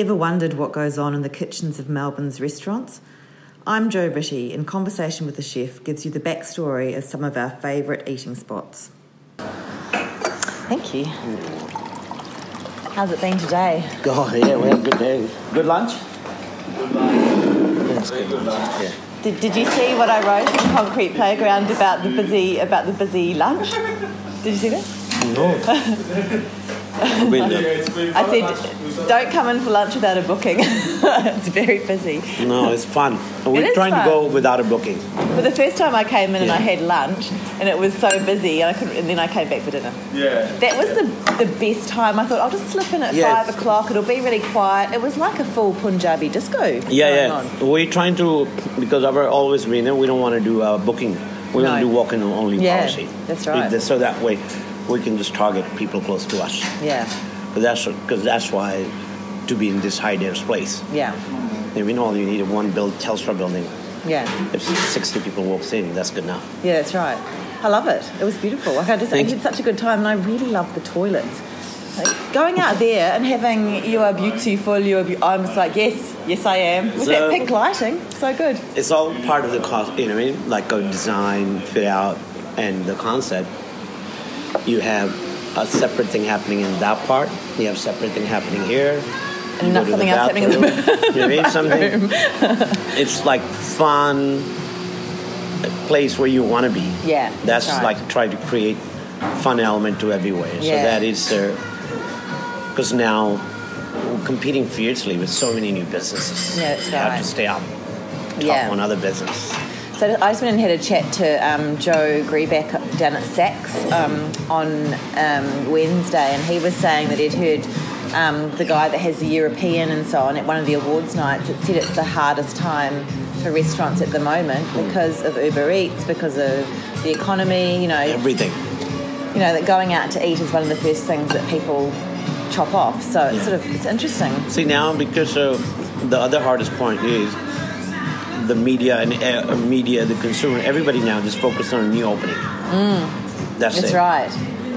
Ever wondered what goes on in the kitchens of Melbourne's restaurants? I'm Jo Ritty, and Conversation with the Chef gives you the backstory of some of our favourite eating spots. Thank you. How's it been today? Oh, yeah, we had a good day. Good lunch? That's good. Yeah. Did, did you see what I wrote in Concrete Playground about the busy about the busy lunch? Did you see that? No. Wait, I said, don't come in for lunch without a booking. it's very busy. no, it's fun. We're is trying fun. to go without a booking. But the first time I came in and I had lunch, and it was so busy, and I couldn't, and then I came back for dinner. Yeah. That was the, the best time. I thought I'll just slip in at Yeah. five o'clock. It'll be really quiet. It was like a full Punjabi disco. Yeah, going yeah. on. We're trying to, because I've always been there, we don't want to do a booking. We want No. to do walk-in only Yeah, policy. that's right. So that way we can just target people close to us. Yeah, Because that's, cause that's why to be in this high-dense place. yeah, And we know you need is one build, Telstra building. yeah, If 60 people walks in, that's good enough. yeah. That's right. I love it. It was beautiful. Like I just I had such a good time, and I really love the toilets. Like, going out there and having you are beautiful, you are. Be- I'm just like yes, yes I am. With that pink lighting, so good. It's all part of the cost, you know what I mean? Like a design, fit out, and the concept. You have a separate thing happening in that part. You have separate thing happening here. And You not go to the something else happening in the you know Something. it's like fun place where you want to be. Yeah, That's that's right. like try to create fun element to everywhere. So Yeah. that is there. Because now we're competing fiercely with so many new businesses. Yeah, that's You have to stay up top Yeah. on other business. So I just went and had a chat to um, Joe Grbac down at Saxe um, on um, Wednesday, and he was saying that he'd heard um, the guy that has the European and so on at one of the awards nights. It said it's the hardest time for restaurants at the moment because of Uber Eats, because of the economy. You know, Everything. you know that going out to eat is one of the first things that people chop off. So it's Yeah. sort of it's interesting. See now, because of the other hardest point is the media and uh, media, the consumer, everybody now just focused on a new opening. That's, That's it. right.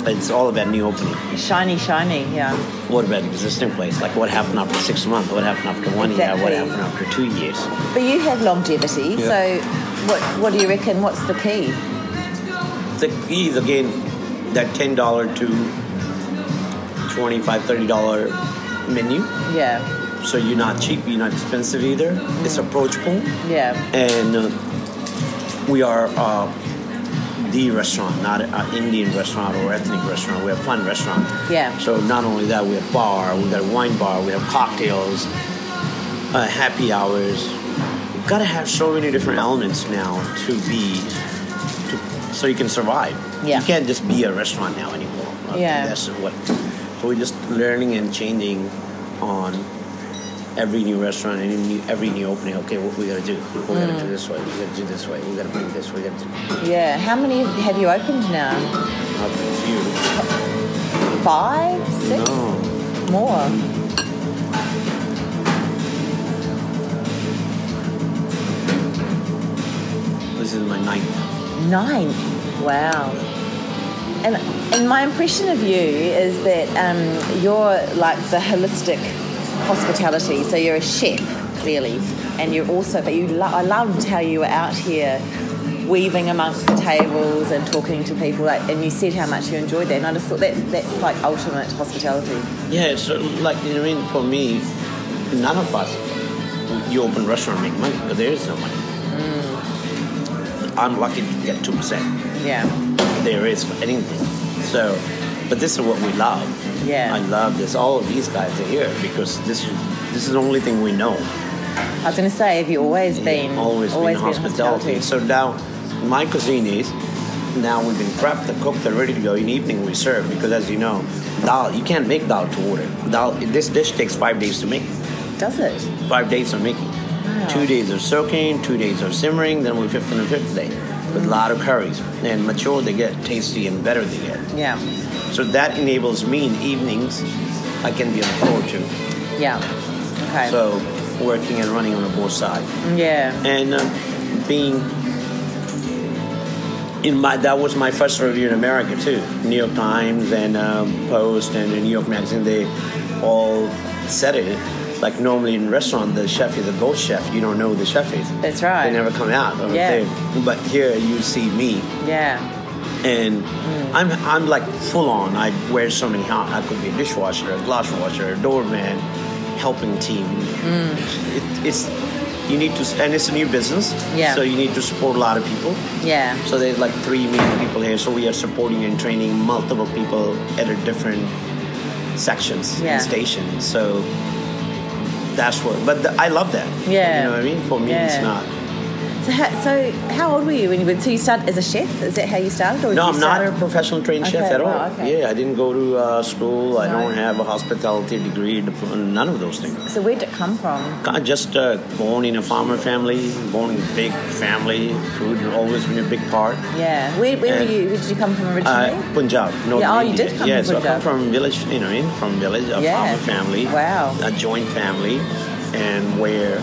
It's all about new opening. Shiny, shiny. Yeah. What about existing place? Like what happened after six months? What happened after one year? What happened after two years? But you have longevity, Yeah. so what what do you reckon? What's the key? The key is again that ten dollar to $25, 30 dollar menu. Yeah, So you're not cheap, you're not expensive either. It's approachable. yeah, and uh, we are uh, the restaurant, not an Indian restaurant or ethnic restaurant. We're a fun restaurant. Yeah. So not only that, we have bar, we got a wine bar, we have cocktails, uh, happy hours. We've got to have so many different elements now to be, to, so you can survive. Yeah. You can't just be a restaurant now anymore. Yeah. That's what. So we're just learning and changing on every new restaurant, any new, every new opening. Okay, what we gotta do? We gotta Mm. do this way. We gotta do this way. We gotta bring this. We gotta do yeah. How many have you opened now? a few. Five, six, No, more. this is my ninth. Nine. Wow. And and my impression of you is that um, you're like the holistic hospitality. So you're a chef, clearly, and you're also. But you, lo- I loved how you were out here weaving amongst the tables and talking to people. Like, and you said how much you enjoyed that. And I just thought that that's like ultimate hospitality. Yeah, it's uh, like you know what I mean. For me, none of us. You open restaurant make money, but there is no money. Mm. I'm lucky to get two percent. Yeah. There is for anything. So, but this is what we love. Yeah. I love this. All of these guys are here because this is this is the only thing we know. I was going to say, have you always been always, been hospitality. So now, my cuisine is now we've been prepped, the cooked, they're ready to go. In the evening we serve because, as you know, dal you can't make dal to order. Dal this dish takes five days to make. Does it? Five days of making. Two days of soaking, two days of simmering, then we fifth and the fifth day with a lot of curries. And mature they get, tasty and better they get. Yeah. So that enables me in evenings. I can be on the floor too. Yeah. Okay. So working and running on the both side. yeah. and uh, being in my that was my first review in America too. New York Times and um, Post and the New York Magazine they all said it. Like normally in restaurant, the chef is the ghost chef. You don't know who the chef is. That's right. They never come out. Yeah. But here you see me, Yeah. and Mm. I'm I'm like full on. I wear so many hats. I could be a dishwasher, a glass washer, a doorman, helping team. Mm. It, it's you need to, and it's a new business. Yeah. So you need to support a lot of people. Yeah. So there's like three million people here. So we are supporting and training multiple people at a different sections Yeah. and stations. So that's what. But the, I love that. Yeah. You know what I mean? For me, Yeah. it's not. So, how, so how old were you when you? So you started as a chef? Is that how you started? Or No, you I'm not a professional trained chef Okay, at all. okay. Yeah, I didn't go to uh, school. I don't have a hospitality degree. None of those things. So where did it come from? Just uh, born in a farmer family, born in a big family. Food has always been a big part. Yeah. Where, where And- you? Where did you come from originally? Uh, Punjab. Northern Yeah, oh, you India. did come yeah, from so I come from village, you know, in from village, a Yeah. farmer family. Wow. A joint family, and where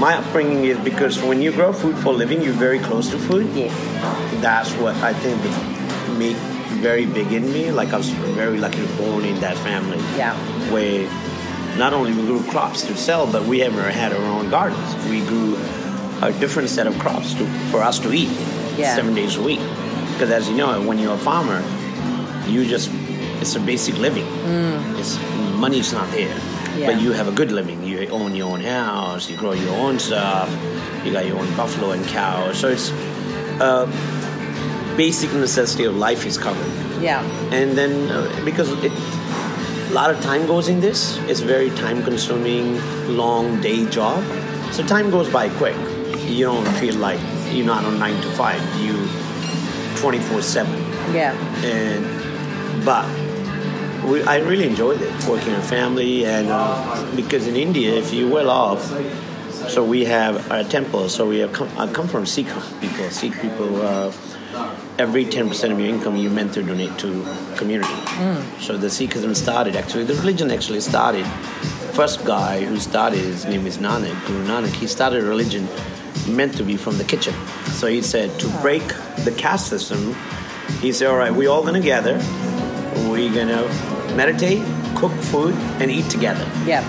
my upbringing is because when you grow food for a living, you're very close to food. yes. That's what I think make very big in me. Like I was very lucky to be born in that family. Yeah. Where not only we grew crops to sell, but we ever had our own gardens. We grew a different set of crops to, for us to eat Yeah. seven days a week. Because as you know, when you're a farmer, you just it's a basic living. It's money's not there, Mm. Yeah. but you have a good living. You own your own house, you grow your own stuff, you got your own buffalo and cows. So it's uh, basic necessity of life is covered Yeah. and then uh, because it a lot of time goes in this it's very time consuming long day job so time goes by quick you don't feel like you're not on 9 to 5 you 24 7 Yeah. and but we, I really enjoyed it working in family and uh, because in India if you're well off so we have our temple so we have come, I come from Sikh people. Sikh people uh, every 10% of your income you're meant to donate to community. So the Sikhism started actually the religion actually started. First guy who started his name is Nanak Guru Nanak. He started a religion meant to be from the kitchen. So he said to break the caste system he said all right we're all gonna gather. We're gonna meditate cook food and eat together Yeah.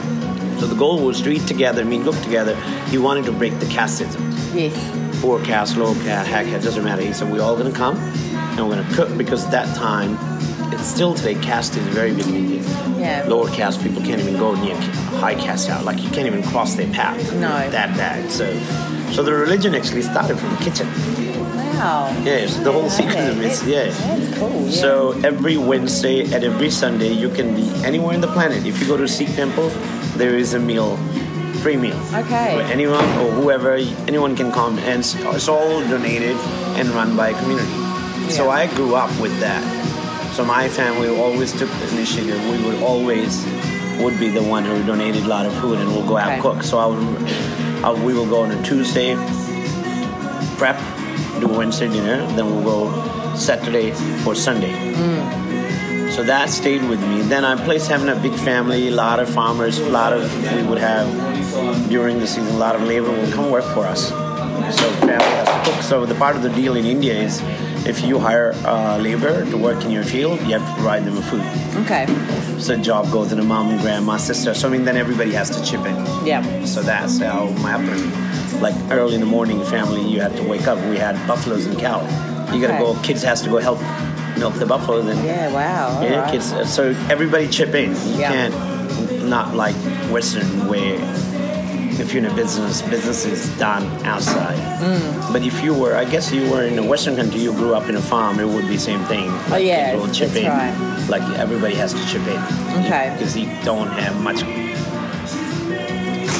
so the goal was to eat together mean cook together he wanted to break the caste system Yes. poor caste, low caste, high caste, doesn't matter. He said, we're all going to come and we're going to cook because at that time, it's still today, caste is very big in India. Yeah. Lower caste people can't even go near high caste out. Like you can't even cross their path. No. That bad. So, so the religion actually started from the kitchen. Wow. Yes, the whole Yeah, Sikhism okay. is, yeah. That's cool. Yeah. So every Wednesday and every Sunday, you can be anywhere in the planet. If you go to Sikh temple, there is a meal, free meal. Okay. For anyone or whoever, anyone can come, and it's, it's all donated and run by a community. So I grew up with that. So my family always took the initiative. We would always would be the one who donated a lot of food, and we'll go out Okay. cook. So I would, I, we will go on a Tuesday, prep, do Wednesday dinner, then we'll go Saturday or Sunday. So that stayed with me. Then I placed having a big family, a lot of farmers, a lot of we would have during the season, a lot of labor will come work for us. So family has to cook. So the part of the deal in India is if you hire uh, labor to work in your field, you have to provide them with food. Okay. So the job goes to the mom, grandma, sister. So I mean, then everybody has to chip in. Yeah. So that's how my upbringing. Like early in the morning, family, you have to wake up. We had buffaloes and cow. You gotta Okay. go. Kids has to go help milk the buffaloes and Yeah. Wow. Yeah, right. kids. So everybody chip in. You Yeah. can't not like Western where if you're in a business, business is done outside. Mm. But if you were, I guess you were in a Western country, you grew up in a farm, it would be same thing. Oh, yeah, Kids will chip that's in. right. Like everybody has to chip in. Okay. Because you don't have much.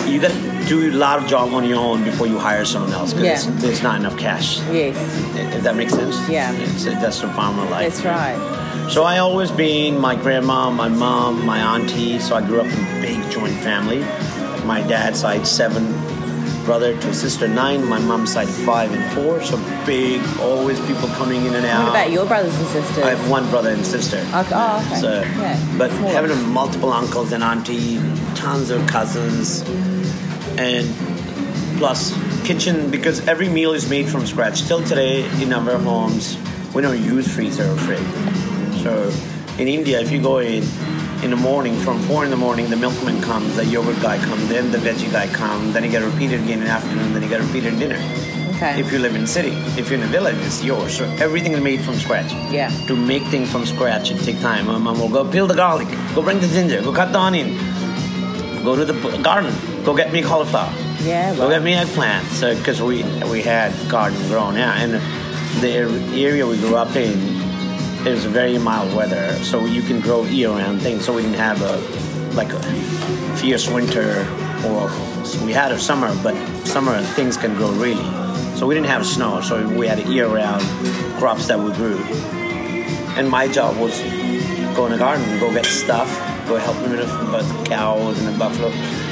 You got do a lot of job on your own before you hire someone else because Yeah. there's not enough cash. Yes. If that makes sense. Yeah. It's, that's the farmer life. That's right. So I always been my grandma, my mom, my auntie. So I grew up in a big joint family. My dad's side seven brother to sister nine. My mom's side five and four. So big, always people coming in and out. What about your brothers and sisters? I have one brother and sister. Oh, okay. Oh, okay. So, yeah. but Smaller. having multiple uncles and auntie, tons of cousins, and plus kitchen because every meal is made from scratch. Till today, in our homes, we don't use freezer or fridge. So in India, if you go in, in the morning, from four in the morning, the milkman comes, the yogurt guy comes, then the veggie guy comes, then you get repeated again in the afternoon, then you get repeated in dinner. Okay. If you live in the city, if you're in a village, it's yours. So everything is made from scratch. Yeah. To make things from scratch, it takes time. My mom will go peel the garlic, go bring the ginger, go cut the onion, go to the garden, go get me cauliflower. Yeah, Go get me eggplant. So because we we had garden grown, yeah, and er, the area we grew up in is very mild weather, so you can grow year-round things. So we didn't have a like a fierce winter, or we had a summer, but summer things can grow really. So we didn't have snow, so we had year-round crops that we grew. And my job was go in the garden, go get stuff, go help them with the cows and the buffalo.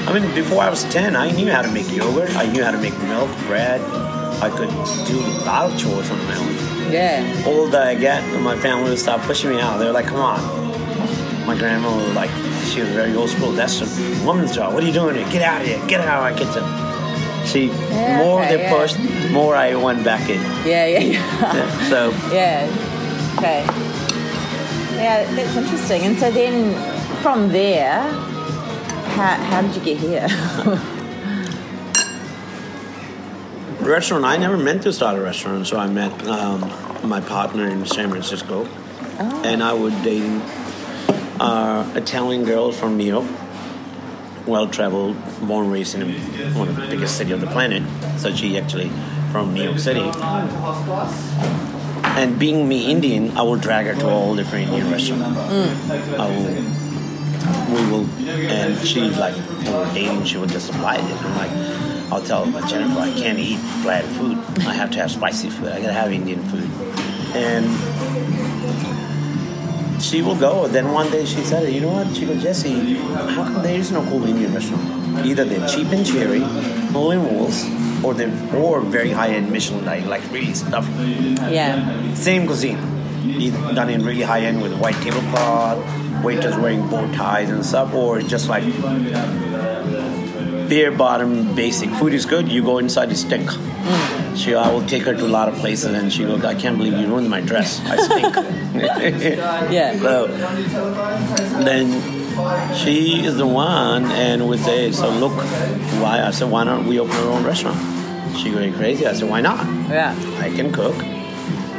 I mean, before I was 10, I knew how to make yogurt, I knew how to make milk, bread. I could do a lot of chores on my own. Yeah. Older I get, my family would start pushing me out. They were like, come on. My grandma was like, she was very old school. That's a woman's job. What are you doing here? Get out of here. Get out of our kitchen. See, Yeah, more okay, they yeah. pushed, more I went back in. Yeah, yeah, yeah. Yeah, so Yeah. Okay. Yeah, that's interesting. And so then from there, how, how did you get here? restaurant. I never meant to start a restaurant, so I met um, my partner in San Francisco, Oh. and I was dating uh, Italian girls from New York, well traveled, born raised in one of the biggest city of the planet. So she actually from New York City. And being me Indian, I will drag her to all different Indian restaurants. I will, we will, and she like when we're dating, she would just apply it. I'm like, I'll tell her, Jennifer, I can't eat bland food. I have to have spicy food. I gotta have Indian food. And she will go. Then one day she said, you know what? She goes, Jesse, how come there is no cool Indian restaurant? Either they're cheap and cherry, full in walls, or they're or very high end Michelin, like like really stuff. yeah. Same cuisine, done in really high end with white tablecloth, waiters wearing bow ties and stuff, or just like bare bottom basic. Food is good. You go inside, you stink. Mm. She, I will take her to a lot of places, and she goes, "I can't believe you ruined my dress. I stink." Yeah. So then she is the one, and we say, "So look, why?" I said, "Why don't we open our own restaurant?" She going crazy. I said, "Why not? Yeah. I can cook."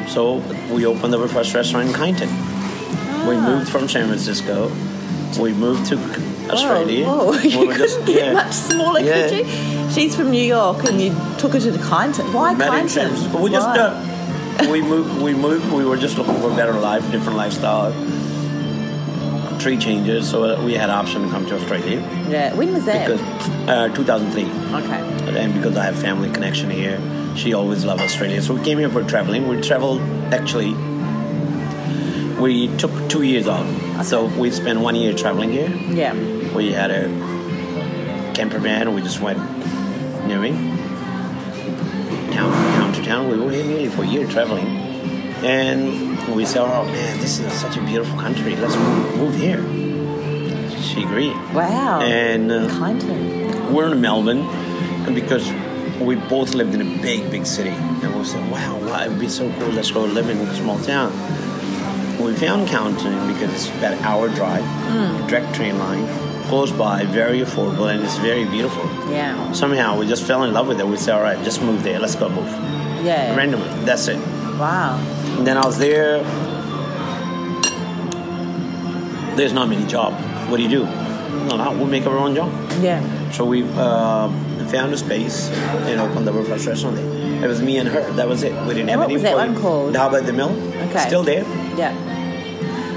So we opened our first restaurant in Kyneton. We Ah. moved from San Francisco. We moved to Australia. Whoa. You were just couldn't get yeah. much smaller, Yeah. could you? She's from New York and you took her to the Kyneton. Why San Kyneton? Francisco. We just uh, we moved. We moved. We were just looking for a better life, different lifestyle. Tree changes, so uh, we had option to come to Australia yeah. When was that? because uh, 2003. okay. and because I have family connection here, she always loved Australia. So we came here for traveling. We traveled actually. We took two years off, so we spent one year traveling here. Yeah. We had a camper van. We just went, you know town town to town. We were here nearly for a year traveling, and we said, "Oh man, this is such a beautiful country. Let's move here." She agreed. Wow. And uh, Kyneton. we're in Melbourne, and because we both lived in a big, big city, and we said, "Wow, wow it'd be so cool. Let's go live in a small town." We found Kyneton because it's about an hour drive, direct train line, close by, very affordable, and it's very beautiful. Yeah. Somehow we just fell in love with it. We said, "All right, just move there. Let's go move." Yeah. Randomly, that's it. Wow. And then I was there. There's not many jobs. What do you do? No, no, we'll make our own job. Yeah. So we uh, found a space and opened our first restaurant there. It was me and her. That was it. We didn't have what any was that one called? Dhaba at the Mill. Okay. Still there. Yeah.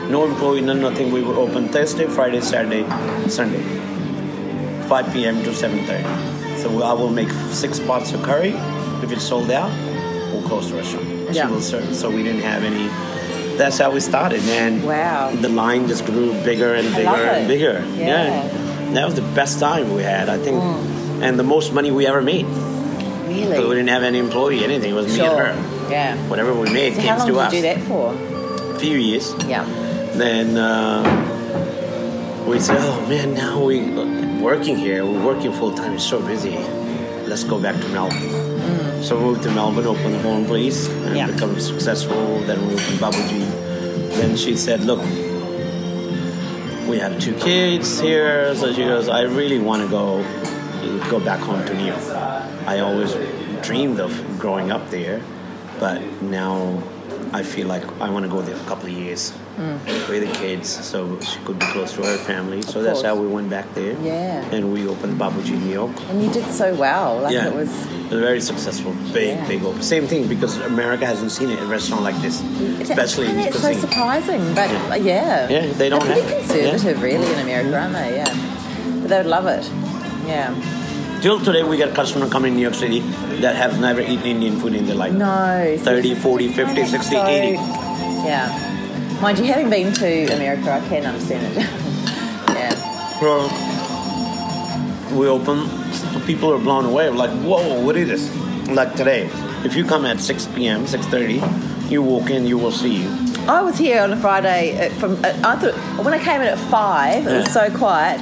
No employee, no nothing. We were open Thursday, Friday, Saturday, Sunday. 5 p.m. to 7.30. So I will make six pots of curry. If it's sold out, we'll close the restaurant. Yeah. She will serve. So we didn't have any. That's how we started. And Wow. the line just grew bigger and bigger and bigger. Yeah. That was the best time we had, I think. And the most money we ever made. Because we didn't have any employee, anything. It was me and Sure. her. Yeah. Whatever we made So came how long to did us. you do that for? A few years. Yeah. Then uh, we said, "Oh man, now we working here. We're working full time. It's so busy. Let's go back to Melbourne." So we moved to Melbourne, opened a Horn Please, and Mm. Yeah. become successful. Then we opened Babuji. Then she said, "Look, we have two kids here. So she goes, I really want to go go back home to New York. I always dreamed of growing up there, but now I feel like I want to go there for a couple of years mm. with the kids, so she could be close to her family. So that's how we went back there. Yeah. And we opened Babuji New York. And you did so well. Like Yeah, it was. It was very successful, big, Yeah. big open. Same thing because America hasn't seen a restaurant like this, especially and in it's so surprising, but yeah. Yeah, they don't They're pretty have it. Yeah. conservative, really, in America, aren't they? Yeah. But they would love it. Yeah. Till today, we get customers coming in New York City that have never eaten Indian food in their life. No. 30, 40, 50, 60, 80. Yeah. Mind you, having been to America, I can understand it. yeah. So we open, people are blown away. Like, whoa, what is this? Like today, if you come at 6 p.m., 6.30, you walk in, you will see you. I was here on a Friday uh, from. Uh, I thought when I came in at five, it was Yeah. so quiet.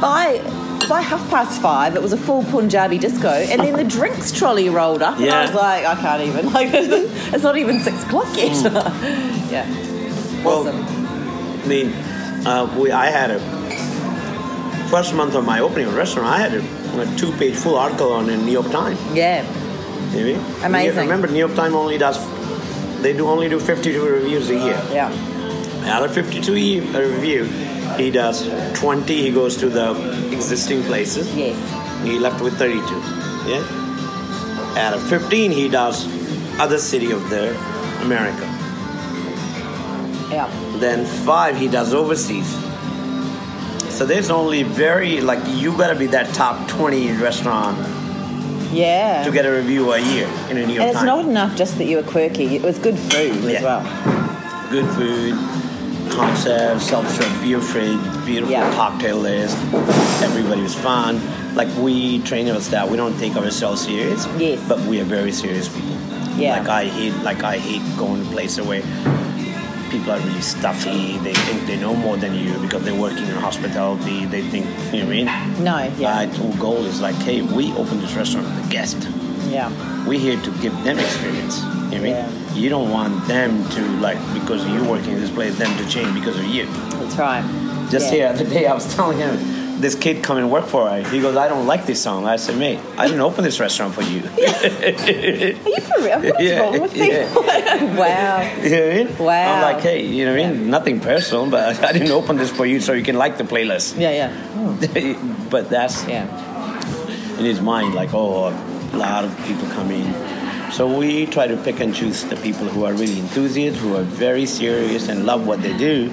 By by half past five, it was a full Punjabi disco, and then the drinks trolley rolled up, and I was like, I can't even. Like, it's not even six o'clock yet. yeah. Well, Awesome. I mean, uh, we, I had a first month of my opening restaurant. I had a, a two-page full article on the New York Times. Yeah. Maybe. Amazing. Remember, New York Times only does they do only do 52 reviews a year. Yeah. Out of 52 e- a review, he does 20. He goes to the existing places. Yes. He left with 32. Yeah. Out of 15, he does other city of the America. Yeah. Then five, he does overseas. So there's only very like you gotta be that top 20 restaurant Yeah. to get a review a year in a New York and it's Times. not enough just that you were quirky. It was good food as well. good food, concept, self-serve beer fridge, beautiful Yeah. cocktail list. Everybody was fun. Like we train our staff, we don't take ourselves serious. Yes. But we are very serious people. Yeah. Like I hate, like I hate going to places where people are really stuffy. They think they know more than you because they're working in hospitality. They think, you know what I mean? No. Yeah. My whole goal is like, hey, we open this restaurant for the guest. yeah. We're here to give them experience. You know I mean? You don't want them to like because you're working in this place, them to change because of you. That's right. Just yeah. here the day I was telling him this kid come and work for us. He goes, I don't like this song. I said, mate, I didn't open this restaurant for you. Are you for real? What's Yeah, wrong with yeah. people? wow. You know what I mean? Wow. I'm like, hey, you know what I mean? Nothing personal, but I didn't open this for you so you can like the playlist. Yeah, yeah. Oh. but that's Yeah. in his mind, like, oh, a lot of people come in. So we try to pick and choose the people who are really enthusiasts, who are very serious and love what they do.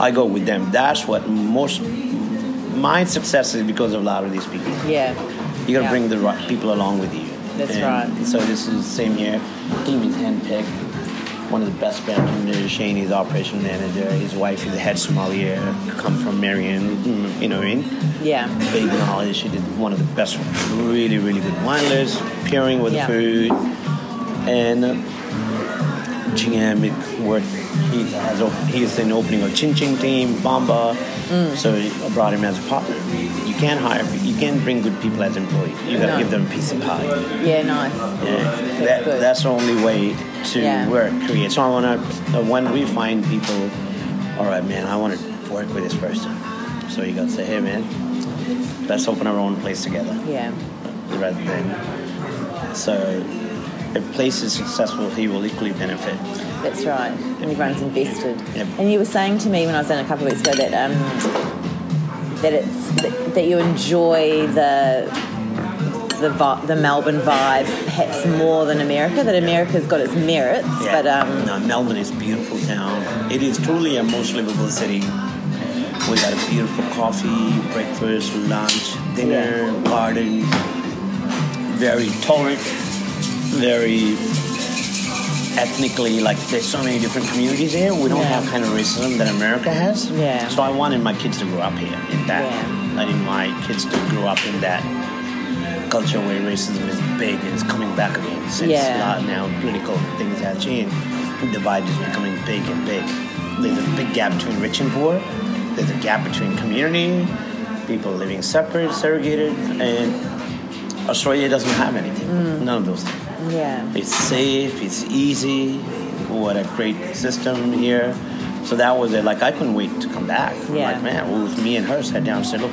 I go with them. That's what most my success is because of a lot of these people. Yeah. You got to Yeah. bring the right people along with you. That's And right. So this is the same here. Team is handpicked. One of the best bartenders, Shane, is operation manager. His wife is the head sommelier. Come from Marion, you know what I mean? Yeah. big knowledge. She did one of the best, really, really good wine lists, pairing with Yeah. food, and uh, GM it worked. He has he's in opening of Chin Chin team, Bamba. Mm. So I brought him as a partner. You can't hire, you can't bring good people as employees. You got to No. give them a piece of pie. Yeah, nice. Yeah, that, that's the only way to Yeah. work, create. So I want to, uh, when we find people, all right, man, I want to work with this person. So you got to say, hey, man, let's open our own place together. Yeah. Rather than, so if place is successful, he will equally benefit. That's right. And everyone's invested. Yep. And you were saying to me when I was in a couple of weeks ago that um, that it's that, that you enjoy the the vi- the Melbourne vibe perhaps more than America. That America's got its merits, but um, no, Melbourne is a beautiful town. It is truly a most livable city. We got a beautiful coffee, breakfast, lunch, dinner, garden. Very tolerant, very ethnically like there's so many different communities here. We don't Yeah. have kind of racism that America has. Yeah. So I wanted my kids to grow up here in that. Yeah. I need my kids to grow up in that culture where racism is big and it's coming back again. Since Yeah. a lot now political things have changed, the divide is becoming big and big. There's a big gap between rich and poor. There's a gap between community, people living separate, segregated, and Australia doesn't have anything. Mm. None of those things. Yeah, It's safe, it's easy. What a great system here. So that was it. Like I couldn't wait to come back. Yeah. Like man, well, with me and her sat down and said, look,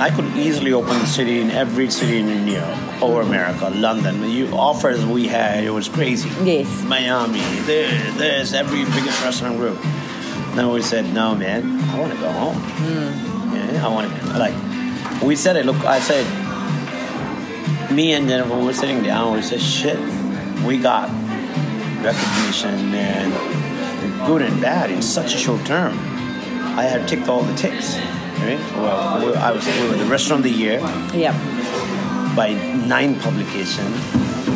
I could easily open a city in every city in India or America, London. The offers we had, it was crazy. Yes. Miami, there, there's every biggest restaurant group. Then we said, no, man, I want to go home. Hmm. Yeah, I want to like. We said it. Look, I said, me and Jennifer were sitting down. We said, shit, we got recognition and good and bad in such a short term. I had ticked all the ticks. Right? Well, we- I was we were the restaurant of the year Yep. by nine publications.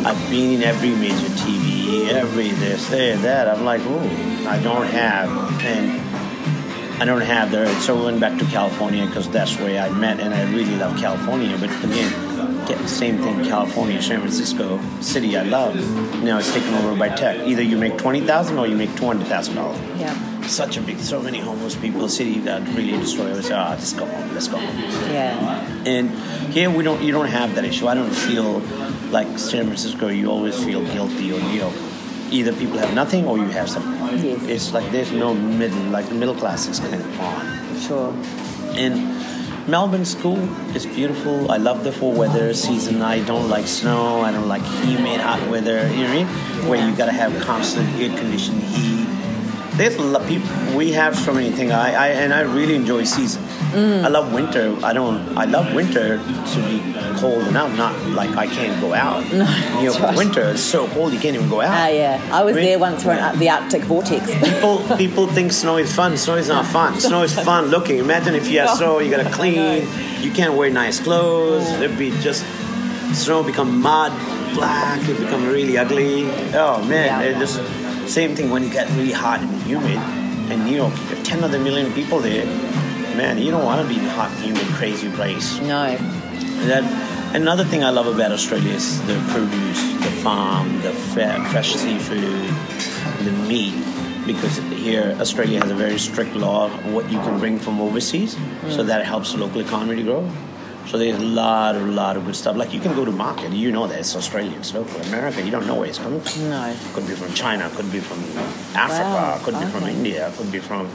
I've been in every major TV, every this, there, that. I'm like, oh, I don't have, and I don't have there. So we went back to California because that's where I met, and I really love California. But again, same thing, California, San Francisco, city I love. Now it's taken over by tech. Either you make twenty thousand or you make two hundred thousand dollars. Yeah. Such a big, so many homeless people, city that really destroyed. I was, ah, let's go home, let's go home. Yeah. And here we don't. You don't have that issue. I don't feel like San Francisco. You always feel guilty, or you know, either people have nothing or you have something. Yes. It's like there's no middle. Like the middle class is kind of gone. Sure. And Melbourne school is beautiful. I love the full weather season. I don't like snow. I don't like humid hot weather. Mean? Where you gotta have constant air conditioned heat. There's a lot of people. We have so many things. I, I and I really enjoy season. I love winter. I don't. I love winter to be cold enough. Not like I can't go out. No, you know, right. winter is so cold you can't even go out. Ah, yeah. I was I mean, there once for yeah. an, the Arctic vortex. people people think snow is fun. Snow is not fun. Snow is fun looking. Imagine if you have snow, you gotta clean. You can't wear nice clothes. It'd be just snow become mud, black. It become really ugly. Oh man, Yeah. it just same thing when it get really hot and humid. And New York, you have ten other million people there. Man, you don't want to be in a hot, humid, crazy place. no. That another thing I love about Australia is the produce, the farm, the fresh seafood, the meat. Because here Australia has a very strict law of what you can bring from overseas, so mm. that helps the local economy to grow. So there's a lot, a lot of good stuff. Like you can go to market, you know that it's Australian stuff. America, you don't know where it's coming from. No. Could be from China, could be from Africa, Wow, could be from. India, could be from,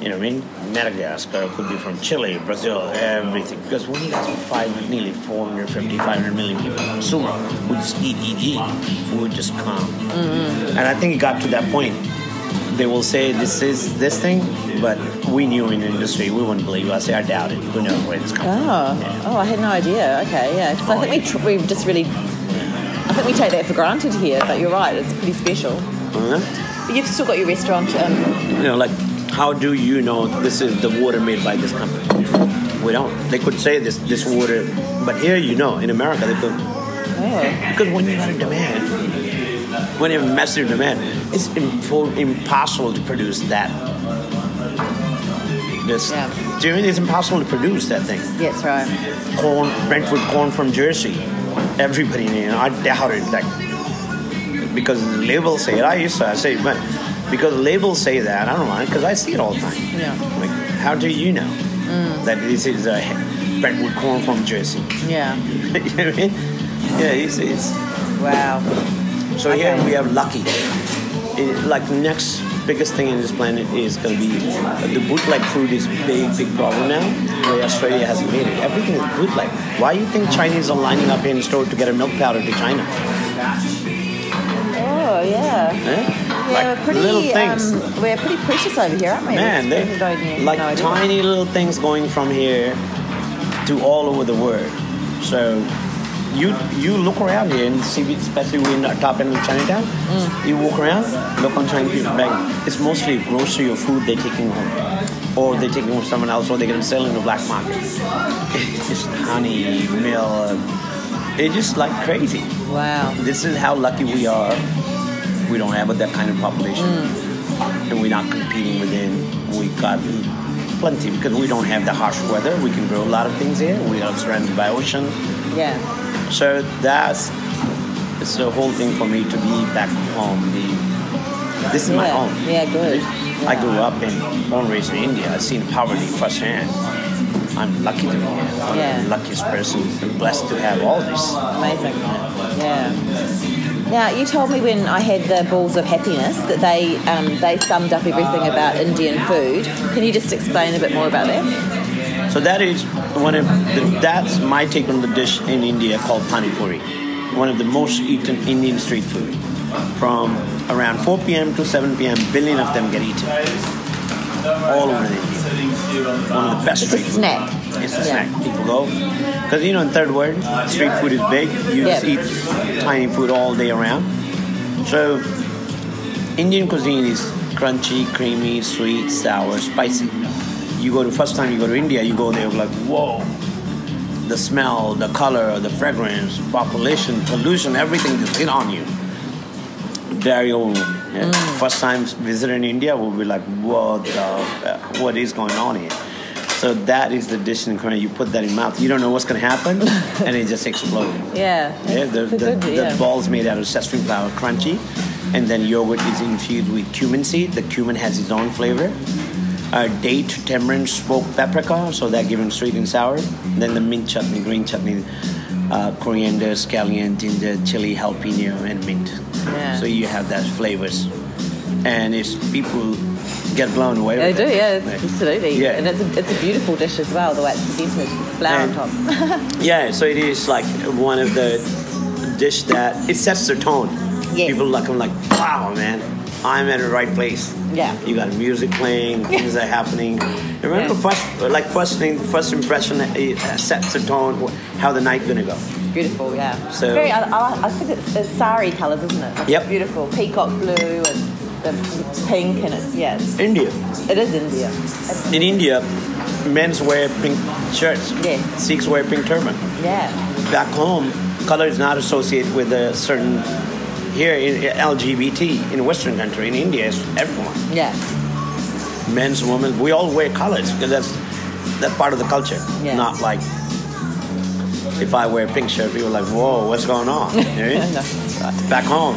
you know what I mean, Madagascar, could be from Chile, Brazil, everything. Because when you got five, nearly 450, 500 million people consumer who just eat, eat, eat, food just come. Mm-hmm. And I think it got to that point. They will say this is this thing, but we knew in the industry, we wouldn't believe. I say I doubt it. Who knows where this coming Oh, from? Yeah. oh, I had no idea. Okay, yeah. 'Cause I Oh, think we tr- we just really, I think we take that for granted here. But you're right, it's pretty special. Uh-huh. But you've still got your restaurant. Um, You know, like, how do you know this is the water made by this company? We don't. They could say this this water, but here you know, in America they could oh, because when you got a demand, when you have massive demand, it's impo- impossible to produce that. This, Yeah. do you mean it's impossible to produce that thing? yes, right. Corn, Brentwood corn from Jersey. Everybody, you know, I doubt it. Like, because the labels say it. I used to I say, but because labels say that, I don't mind because I see it all the time. Yeah. Like, how do you know mm. that this is a Brentwood corn from Jersey? Yeah. you know what I mean? Yeah, it's, it's Wow. so here Okay. we have lucky. It, like next biggest thing in this planet is going to be the bootleg food is big, big problem now. Where Australia hasn't made it. Everything is bootleg. Why do you think Chinese are lining up in the store to get a milk powder to China? Oh, yeah. Eh? Yeah, Like we're pretty. little things. Um, we're pretty precious over here, aren't we? Man, they like no tiny little things going from here to all over the world. So you you look around here and see, especially when the top end of Chinatown, Mm. you walk around, look on Chinese people bag. It's mostly grocery or food they're taking home, or they're taking home someone else, or they're gonna sell in the black market. It's just honey, milk. It's just like crazy. Wow. This is how lucky we are. We don't have that kind of population, and we're not competing within. We got plenty because we don't have the harsh weather. We can grow a lot of things here. We are surrounded by ocean, Yeah. So that's it's the whole thing for me to be back home. The, this is my home. Yeah, good. I grew up in born and raised in India. I've seen poverty firsthand. I'm lucky to be here. I'm Yeah. the luckiest person. I'm blessed to have all this. Amazing. Yeah. Now, you told me when I had the balls of happiness that they um, they summed up everything about Indian food. Can you just explain a bit more about that? So that is one of the, that's my take on the dish in India called pani puri, one of the most eaten Indian street food. From around 4 p.m. to 7 p.m., billion of them get eaten all over the India. One of the best It's street food. snack. It's a Yeah. snack. People go because you know in third world street food is big. You just eat tiny food all day around. So Indian cuisine is crunchy, creamy, sweet, sour, spicy. You go to first time you go to India, you go there like whoa. The smell, the color, the fragrance, population, pollution, everything just hit on you. Very overwhelming. Yeah. Mm. First time visiting in India will be like, what the, what is going on here? So that is the dish in Korea. You put that in mouth, you don't know what's going to happen, and it just explodes. Yeah. Yeah, the, the, good- the yeah. ball's made out of sesame flour, crunchy, and then yogurt is infused with cumin seed. The cumin has its own flavor. Uh, date, tamarind, smoked paprika, so that giving sweet and sour. Then the mint chutney, green chutney, uh, coriander, scallion, ginger, chili, jalapeno, and mint. Yeah. So you have that flavors, and it's people get blown away. They do, it. yeah, it's- absolutely. Yeah. And it's a, it's a beautiful dish as well, the way it's presented, flour And- on top. Yeah, so it is like one of the dish that it sets the tone. Yes. People look I'm like, wow, man, I'm at the right place. Yeah. You got music playing, things are happening. Remember, Yeah. first, like first thing, first impression, it uh, sets the tone. How the night gonna go. beautiful, yeah. So- Very, I, I, I think it's, it's sari colours, isn't it? It's Yep. Beautiful. Peacock blue and the pink and it's, yeah, it's, India. it is India. It's, In India, men's wear pink shirts. Yeah. Sikhs wear pink turban. yeah. Back home, color is not associated with a certain. Here in LGBT in Western country, in India, it's everyone. Yeah. men's, women, we all wear colors because that's that's part of the culture. Yeah. Not like if I wear a pink shirt, people are like, "Whoa, what's going on?" You know? No. Back home,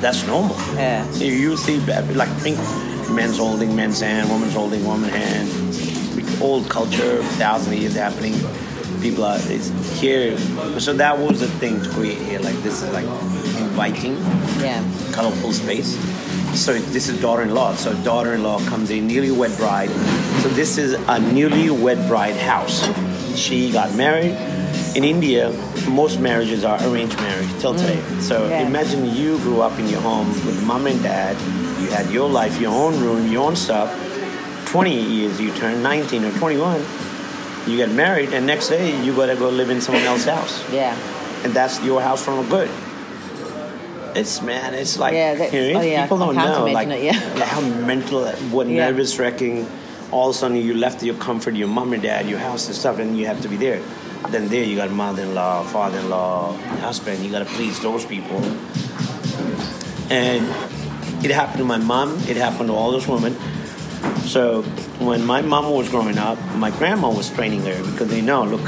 that's normal. Yeah. You, you see like pink, men's holding men's hand, women's holding woman's hand. Old culture, thousand years happening. People are it's here, so that was the thing to create here. Like this is like inviting Yeah. colorful space. So this is daughter-in-law. So daughter-in-law comes in, newlywed bride. So this is a newlywed bride house. She got married. In India, most marriages are arranged marriage till mm. today. So Yeah. imagine you grew up in your home with mom and dad. You had your life, your own room, your own stuff. 20 years you turn 19 or 21. You get married, and next day you gotta go live in someone else's house Yeah. and that's your house from a good. It's man, it's like Yeah, you know, oh, yeah, people don't know like it, yeah. how mental, what nervous wrecking. All of a sudden, you left your comfort, your mom and dad, your house and stuff, and you have to be there. Then there, you got mother-in-law, father-in-law, husband. You got to please those people. And it happened to my mom. It happened to all those women. So when my mom was growing up, my grandma was training her because they know, look,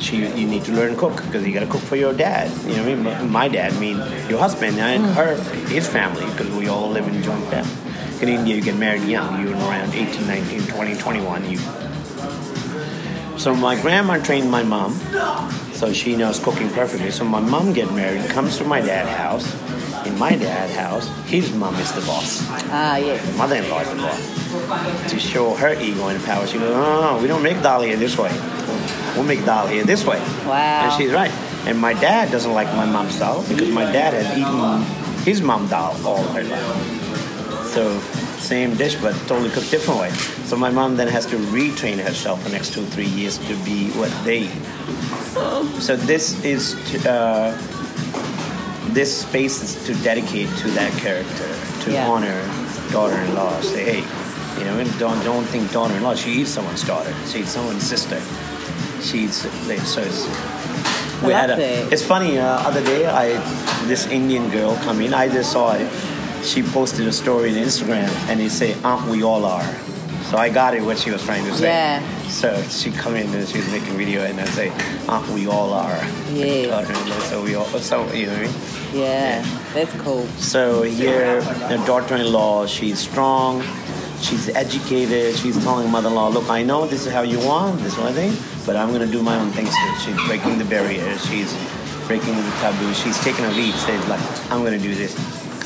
she you need to learn to cook because you got to cook for your dad. You know what I mean? My- My dad, I mean your husband and her, his family because we all live in joint family. In India, you get married young. You're around 18, 19, 20, 21. You. So my grandma trained my mom, so she knows cooking perfectly. So my mom get married, comes to my dad's house. In my dad's house, his mom is the boss Ah, yes. mother-in-law is the boss. To show her ego and power, she goes, no, no, no, we don't make dal here this way. We'll make dal here this way. Wow. And she's right. And my dad doesn't like my mom's style because my dad has eaten his mom dal all her life. So same dish, but totally cooked different way. So my mom then has to retrain herself for the next two, three years to be what they eat. So this is to, uh, this space is to dedicate to that character, to Yeah. honor daughter-in-law. Say, hey, you know, don't don't think daughter-in-law. She is someone's daughter. She She's someone's sister. She's so it's. We had a. that. It's funny. Uh, other day, I this Indian girl come in. I just saw it. She posted a story on Instagram, and it say, "Aren't we all are?" So I got it what she was trying to say. Yeah. So she come in and she was making video, and I say, "Aren't we all are?" Yeah. So we all. So you know what I mean. Yeah. That's cool. So here, the daughter-in-law, she's strong, she's educated. She's telling mother-in-law, "Look, I know this is how you want, this one thing, but I'm gonna do my own things too." She's breaking the barriers. She's breaking the taboo. She's taking a lead, says like, I'm gonna do this.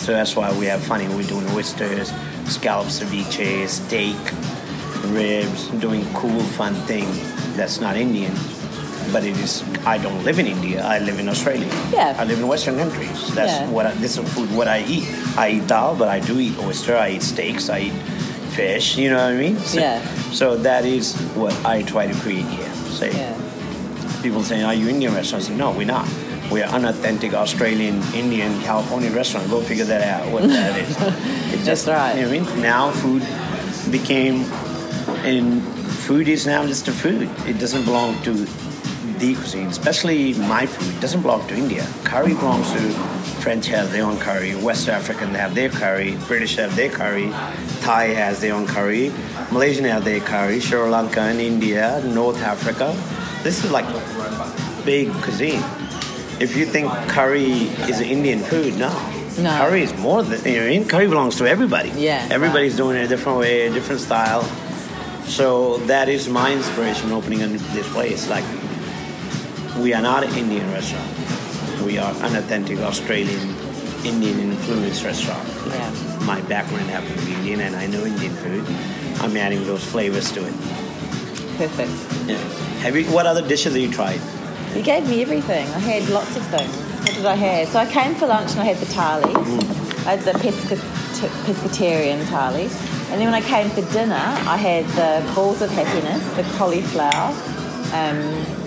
So that's why we have funny. We're doing oysters, scallops, ceviche, steak, ribs, doing cool, fun thing that's not Indian. But it is. I don't live in India. I live in Australia. Yeah. I live in Western countries. That's Yeah. what. I, this is food. What I eat. I eat dal, but I do eat oyster. I eat steaks. I eat fish. You know what I mean? So, Yeah. So that is what I try to create here. Say Yeah. people saying, "Are you Indian restaurants?" No, we're not. We're unauthentic Australian, Indian, Californian restaurant. Go figure that out. What that is. It's That's right. You know what I mean? Now food became, and food is now just a food. It doesn't belong to the cuisine, especially my food. It doesn't belong to India. Curry belongs to French have their own curry. West African have their curry. British have their curry. Thai has their own curry. Malaysian have their curry. Sri Lanka and India, North Africa. This is like big cuisine. If you think curry is Indian food, no. No. Curry is more than you know. I mean? Curry belongs to everybody. Yeah, Everybody's doing it a different way, a different style. So that is my inspiration opening in this place. Like we are not an Indian restaurant. We are an authentic Australian Indian influenced restaurant. Yeah. My background happens to be Indian and I know Indian food. I'm adding those flavors to it. Perfect. Yeah. Have you what other dishes have you tried? You gave me everything. I had lots of things. What did I have? So I came for lunch and I had the thali. I had the pesca- pescatarian thali. And then when I came for dinner, I had the balls of happiness, the cauliflower. Um,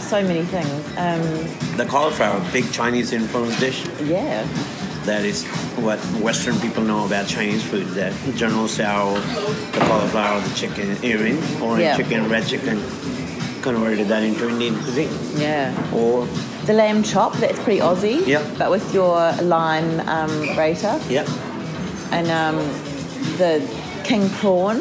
so many things. Um, The cauliflower, big Chinese influenced dish. yeah. That is what Western people know about Chinese food. That General Tso, the cauliflower, the chicken, earring, orange Yeah. chicken, red chicken, converted that into Indian cuisine. Yeah. Or, The lamb chop, that's pretty Aussie. Yeah. But with your lime um, raita. yeah, And um, the king prawn,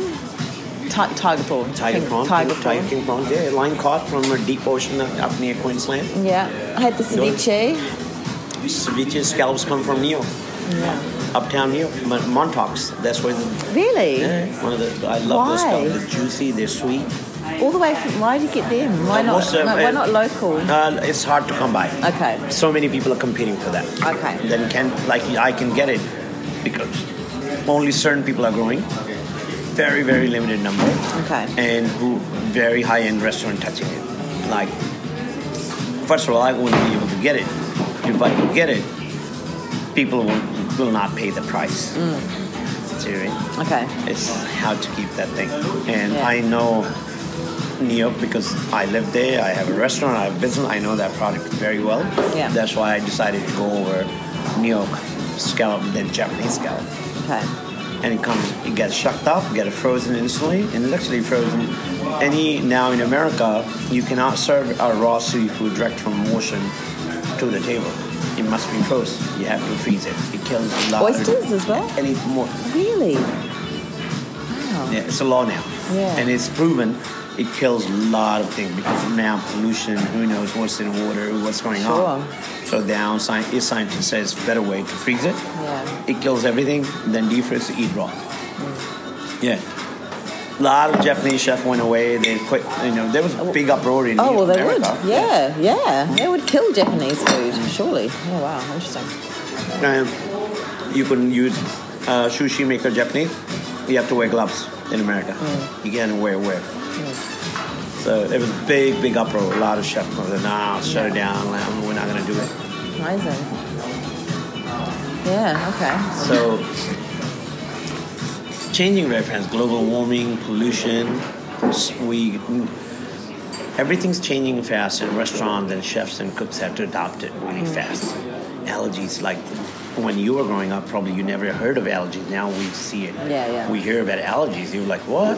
ti- tiger prawn. tiger King- prawn, Tiger king, prawn. tiger king prawn. Yeah, line caught from a deep ocean up near Queensland. Yeah. I had the Good. ceviche. Ceviche scallops come from New York, Yeah. uptown New York, Mon- Montauk's. That's where the Really? yeah, one of the I love those Why? scallops. They're juicy, they're sweet. All the way from. Why do you get them? Why not? most of- no, why not local? Uh, it's hard to come by. Okay. So many people are competing for that. Okay. Then can like I can get it because only certain people are growing. Very very limited number. Okay. And who very high end restaurant touching it. Like first of all, I wouldn't be able to get it. If I could get it, people will, will not pay the price. Mm. See what I mean? Okay. It's how to keep that thing. And Yeah. I know New York because I live there. I have a restaurant. I have business. I know that product very well. Yeah. That's why I decided to go over New York scallop than Japanese scallop. Okay. And it comes, it gets shucked up, get it frozen instantly, and it's actually frozen. Any now in America, you cannot serve a raw seafood direct from ocean to the table. It must be frozen. You have to freeze it. It kills a lot. Oysters as well? Any more? Really? Wow. Yeah, it's a law now. Yeah. And it's proven it kills a lot of things because now pollution, who knows what's in the water, what's going on. So now scientists say it's says better way to freeze it. Yeah. It kills everything, then defrost to eat raw. Yeah. A lot of Japanese chefs went away. They quit. You know, there was a big uproar in Oh well, they America. would. Yeah, yeah. They would kill Japanese food, surely. Oh wow, interesting. Um, you couldn't use uh, sushi maker Japanese. You have to wear gloves in America. Mm. You can't wear wear. So it was a big, big uproar. A lot of chefs said, "Nah, shut it down. We're not going to do it." Amazing. Yeah. Okay. So changing reference, global warming, pollution. We everything's changing fast, and restaurants and chefs and cooks have to adopt it really fast. Allergies, like when you were growing up, probably you never heard of allergies. Now we see it. Yeah, yeah. We hear about allergies. You're like, what?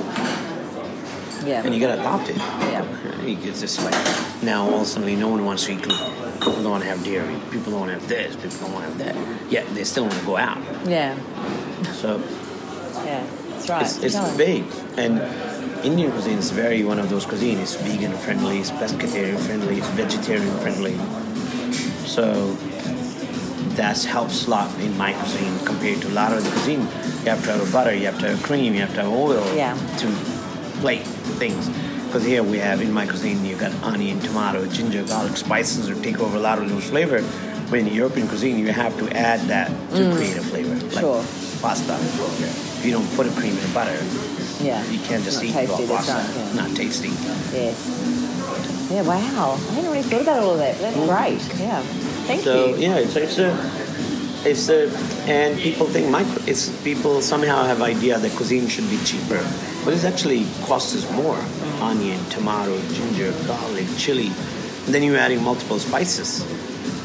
Yeah. And you gotta adopt it. Yeah. It's just like now all of a sudden no one wants to eat gluten. People don't want to have dairy. People don't want to have this. People don't want to have that. Yet they still want to go out. Yeah. So Yeah. That's right. it's, it's big. And Indian cuisine is very one of those cuisines. It's vegan friendly, it's pescatarian friendly, it's vegetarian friendly. So that helps a lot in my cuisine compared to a lot of the cuisine. You have to have a butter, you have to have cream, you have to have oil Yeah. to plate things. Because here we have in my cuisine, you got onion, tomato, ginger, garlic, spices that take over a lot of those flavor. But in European cuisine, you have to add that to mm. create a flavor. Like Sure. pasta. If you don't put a cream in butter, Yeah. you can't just Not eat tasty, raw pasta. right, yeah. Not tasty. Yes. Yeah, wow. I hadn't really thought about all of that. That's mm. great. Yeah. Thank So you. So, yeah, it's it's a it's a and people think micro. It's people somehow have idea that cuisine should be cheaper, but it actually costs us more. Onion, tomato, ginger, garlic, chili, and then you're adding multiple spices.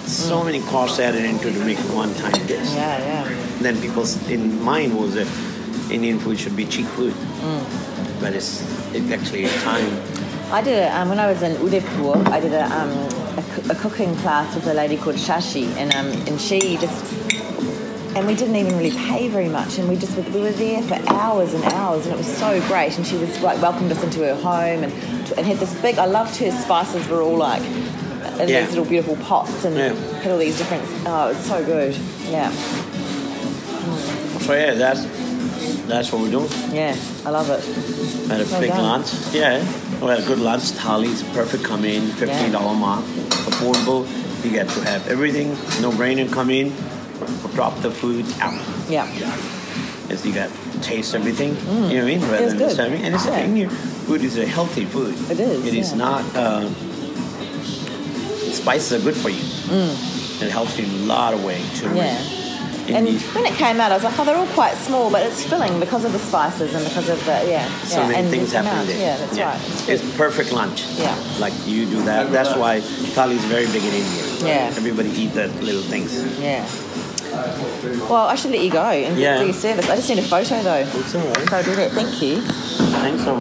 So many costs added into to make one-time dish. Yeah, yeah. Then people's in mind was that Indian food should be cheap food, but it's it actually time. I did it um, when I was in Udaipur. I did a, um, a, a cooking class with a lady called Shashi, and um, and she just and we didn't even really pay very much, and we just we were there for hours and hours, and it was so great. And she was like welcomed us into her home, and and had this big. I loved her spices were all like in Yeah. these little beautiful pots, and Yeah. had all these different. Oh, it was so good. Yeah, So yeah, that's that's what we're doing. yeah, I love it. Had a Well big done. lunch. Yeah. We had a good lunch. Thali's perfect come in, fifteen dollar mark. Affordable. You get to have everything. No brainer come in. Drop the food out. Yeah, As you got taste everything. You know what I mean? Rather Feels than good. just having and it's Yeah. your food is a healthy food. It is, It is yeah. not uh, spices are good for you. It helps you in a lot of ways too. Mm. yeah. And the- when it came out, I was like, oh, they're all quite small, but it's filling because of the spices and because of the, yeah. so yeah. many and things happen there. Yeah, that's right. It's It's perfect lunch. Yeah. Like you do that. That's why thali is very big in India. Yeah. Everybody eat that little things. Yeah. Well, I should let you go and Yeah. do your service. I just need a photo though. It's all right. So that. Thank you. Thanks so